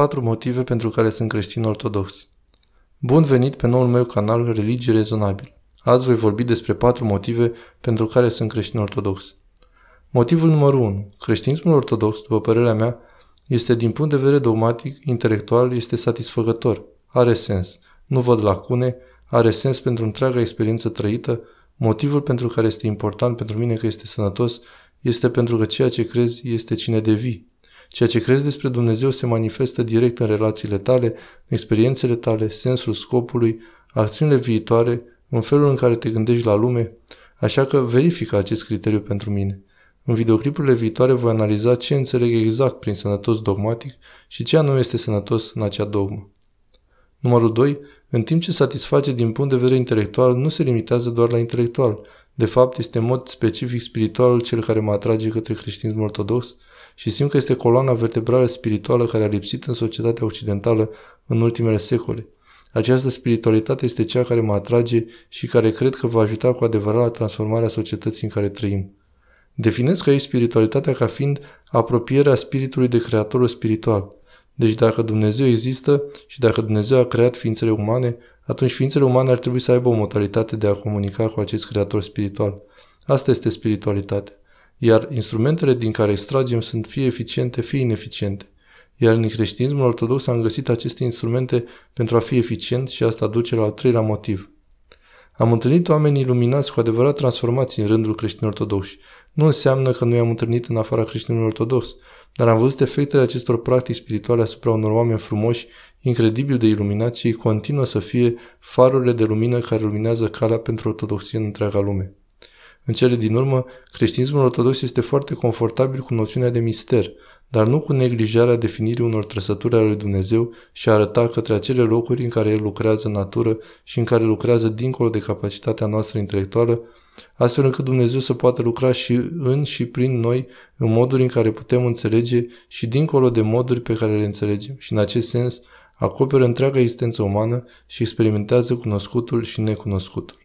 Patru motive pentru care sunt creștin ortodox. Bun venit pe noul meu canal Religie Rezonabil. Azi voi vorbi despre patru motive pentru care sunt creștin ortodox. Motivul numărul 1. Creștinismul ortodox, după părerea mea, este din punct de vedere dogmatic, intelectual, este satisfăcător, are sens, nu văd lacune, are sens pentru întreaga experiență trăită, motivul pentru care este important pentru mine că este sănătos este pentru că ceea ce crezi este cine devii. Ceea ce crezi despre Dumnezeu se manifestă direct în relațiile tale, în experiențele tale, sensul scopului, acțiunile viitoare, în felul în care te gândești la lume, așa că verifică acest criteriu pentru mine. În videoclipurile viitoare voi analiza ce înțeleg exact prin sănătos dogmatic și ce anume este sănătos în acea dogmă. Numărul 2. În timp ce satisface din punct de vedere intelectual, nu se limitează doar la intelectual. De fapt, este în mod specific spiritual cel care mă atrage către creștinismul ortodox și simt că este coloana vertebrală spirituală care a lipsit în societatea occidentală în ultimele secole. Această spiritualitate este cea care mă atrage și care cred că va ajuta cu adevărat la transformarea societății în care trăim. Definesc aici spiritualitatea ca fiind apropierea spiritului de creatorul spiritual. Deci dacă Dumnezeu există și dacă Dumnezeu a creat ființele umane, atunci ființele umane ar trebui să aibă o modalitate de a comunica cu acest creator spiritual. Asta este spiritualitate. Iar instrumentele din care extragem sunt fie eficiente, fie ineficiente. Iar în creștinismul ortodox am găsit aceste instrumente pentru a fi eficient și asta duce la al treilea motiv. Am întâlnit oameni iluminați cu adevărat transformați în rândul creștinilor ortodoxi. Nu înseamnă că nu i-am întâlnit în afara creștinilor ortodox, dar am văzut efectele acestor practici spirituale asupra unor oameni frumoși, incredibil de iluminați și continuă să fie farurile de lumină care luminează calea pentru ortodoxie în întreaga lume. În cele din urmă, creștinismul ortodox este foarte confortabil cu noțiunea de mister, dar nu cu neglijarea definirii unor trăsături ale lui Dumnezeu și a arăta către acele locuri în care El lucrează în natură și în care lucrează dincolo de capacitatea noastră intelectuală, astfel încât Dumnezeu să poată lucra și în și prin noi în moduri în care putem înțelege și dincolo de moduri pe care le înțelegem și în acest sens acoperă întreaga existență umană și experimentează cunoscutul și necunoscutul.